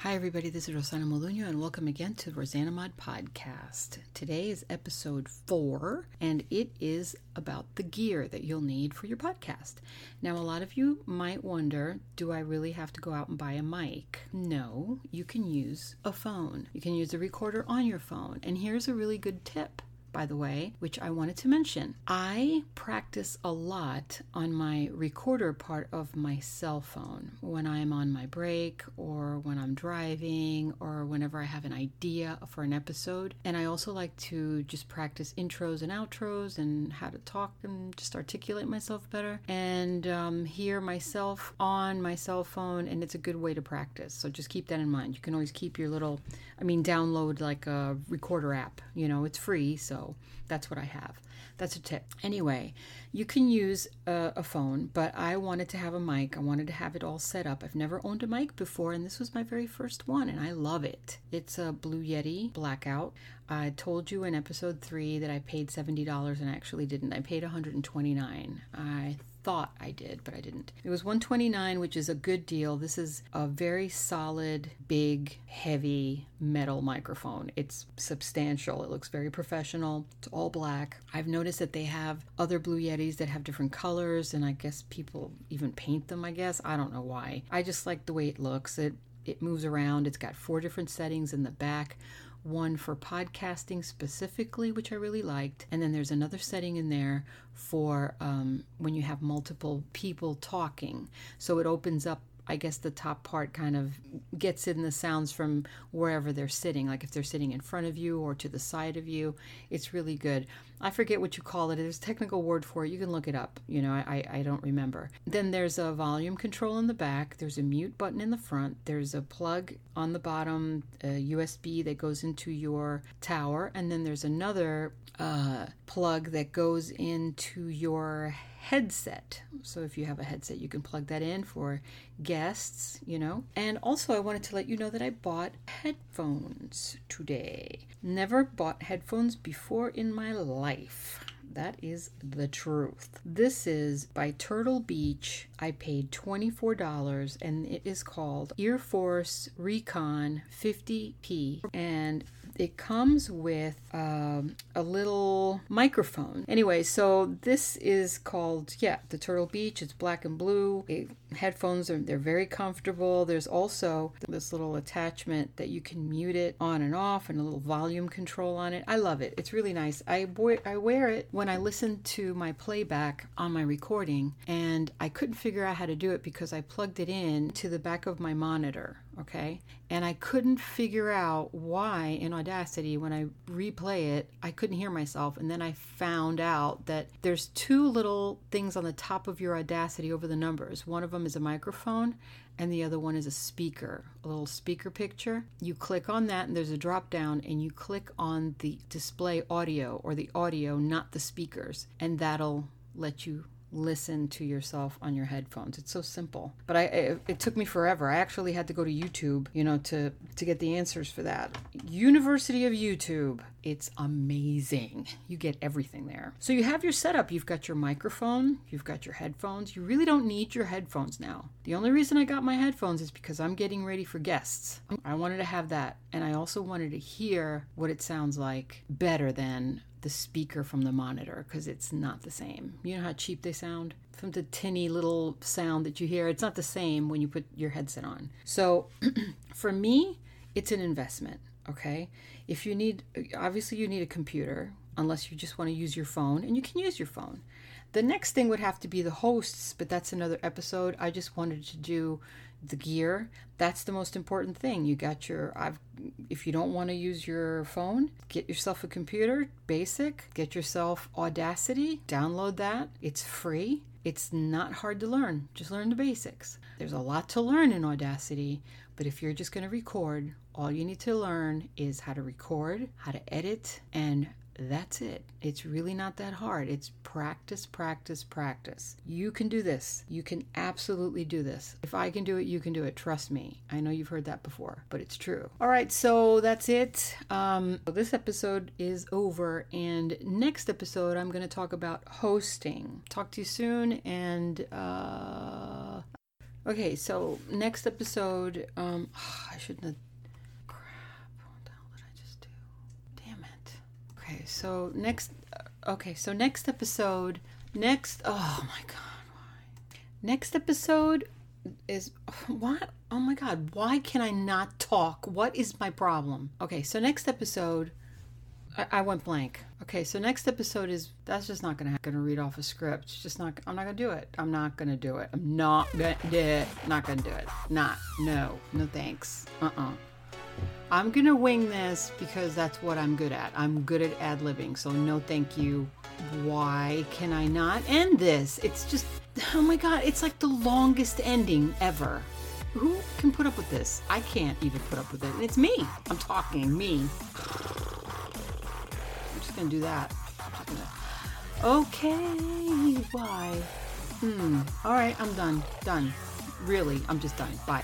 Hi, everybody. This is Rosanna Molunio, and welcome again to the Rosanna Mod Podcast. Today is episode four, and it is about the gear that you'll need for your podcast. Now, a lot of you might wonder do I really have to go out and buy a mic? No, you can use a phone. You can use a recorder on your phone. And here's a really good tip by the way, which I wanted to mention. I practice a lot on my recorder part of my cell phone when I'm on my break or when I'm driving or whenever I have an idea for an episode. And I also like to just practice intros and outros and how to talk and just articulate myself better and um, hear myself on my cell phone. And it's a good way to practice. So just keep that in mind. You can always keep your little, I mean, download like a recorder app. You know, it's free. So that's what I have. That's a tip. Anyway, you can use a, a, phone, but I wanted to have a mic. I wanted to have it all set up. I've never owned a mic before, and this was my very first one, and I love it. It's a Blue Yeti Blackout. I told you in episode three that I paid $70 and I actually didn't. I paid 129. I thought I did, but I didn't. It was 129, which is a good deal. This is a very solid, big, heavy metal microphone. It's substantial. It looks very professional. It's all black. I've noticed that they have other Blue Yetis that have different colors, and I guess people even paint them, I guess. I don't know why. I just like the way it looks. It it moves around. It's got four different settings in the back one for podcasting specifically, which I really liked. And then there's another setting in there for um, when you have multiple people talking. So it opens up I guess the top part kind of gets in the sounds from wherever they're sitting, like if they're sitting in front of you or to the side of you. It's really good. I forget what you call it. There's a technical word for it. You can look it up. You know, I, I don't remember. Then there's a volume control in the back. There's a mute button in the front. There's a plug on the bottom, a USB that goes into your tower. And then there's another uh, plug that goes into your headset. So if you have a headset, you can plug that in for guests, you know. And also, I wanted to let you know that I bought headphones today. Never bought headphones before in my life. That is the truth. This is by Turtle Beach. I paid $24 and it is called Earforce Recon 50P. And it comes with um, a little microphone. Anyway, so this is called, yeah, the Turtle Beach. It's black and blue. It, headphones are they're very comfortable. There's also this little attachment that you can mute it on and off, and a little volume control on it. I love it. It's really nice. I I wear it when I listen to my playback on my recording, and I couldn't figure out how to do it because I plugged it in to the back of my monitor okay? And I couldn't figure out why in Audacity, when I replay it, I couldn't hear myself. And then I found out that there's two little things on the top of your Audacity over the numbers. One of them is a microphone, and the other one is a speaker, a little speaker picture. You click on that, and there's a drop down, and you click on the display audio or the audio, not the speakers, and that'll let you listen to yourself on your headphones. It's so simple. But I it, it, took me forever. I actually had to go to YouTube, you know, to to get the answers for that. University of YouTube. It's amazing. You get everything there. So you have your setup. You've got your microphone, you've got your headphones. You really don't need your headphones now. The only reason I got my headphones is because I'm getting ready for guests. I wanted to have that and I also wanted to hear what it sounds like better than the speaker from the monitor because it's not the same. You know how cheap they sound? From the tinny little sound that you hear, it's not the same when you put your headset on. So for me, it's an investment, okay? If you need, obviously, you need a computer unless you just want to use your phone, and you can use your phone. The next thing would have to be the hosts, but that's another episode. I just wanted to do the gear. That's the most important thing. You got your I've if you don't want to use your phone, get yourself a computer, basic, get yourself Audacity, download that. It's free. It's not hard to learn. Just learn the basics. There's a lot to learn in Audacity, but if you're just going to record, all you need to learn is how to record, how to edit, and that's it. It's really not that hard. It's practice, practice, practice. You can do this. You can absolutely do this. If I can do it, you can do it. Trust me. I know you've heard that before, but it's true. All right, so that's it. Um, this episode is over, and next episode, I'm going to talk about hosting. Talk to you soon, and uh, okay, so next episode, um, I shouldn't have Okay, so next. Okay, so next episode. Next. Oh my god, why? Next episode is what? Oh my god, why can I not talk? What is my problem? Okay, so next episode. I, I went blank. Okay, so next episode is that's just not gonna gonna read off a script. It's just not. I'm not gonna do it. I'm not gonna do it. I'm not gonna do it. Not gonna do it. Not. No. No thanks. Uh uh I'm gonna wing this because that's what I'm good at. I'm good at ad libbing, so no thank you. Why can I not end this? It's just, oh my god, it's like the longest ending ever. Who can put up with this? I can't even put up with it. It's me. I'm talking, me. I'm just gonna do that. Gonna... Okay, why? Hmm. Alright, I'm done. Done. Really, I'm just done. Bye.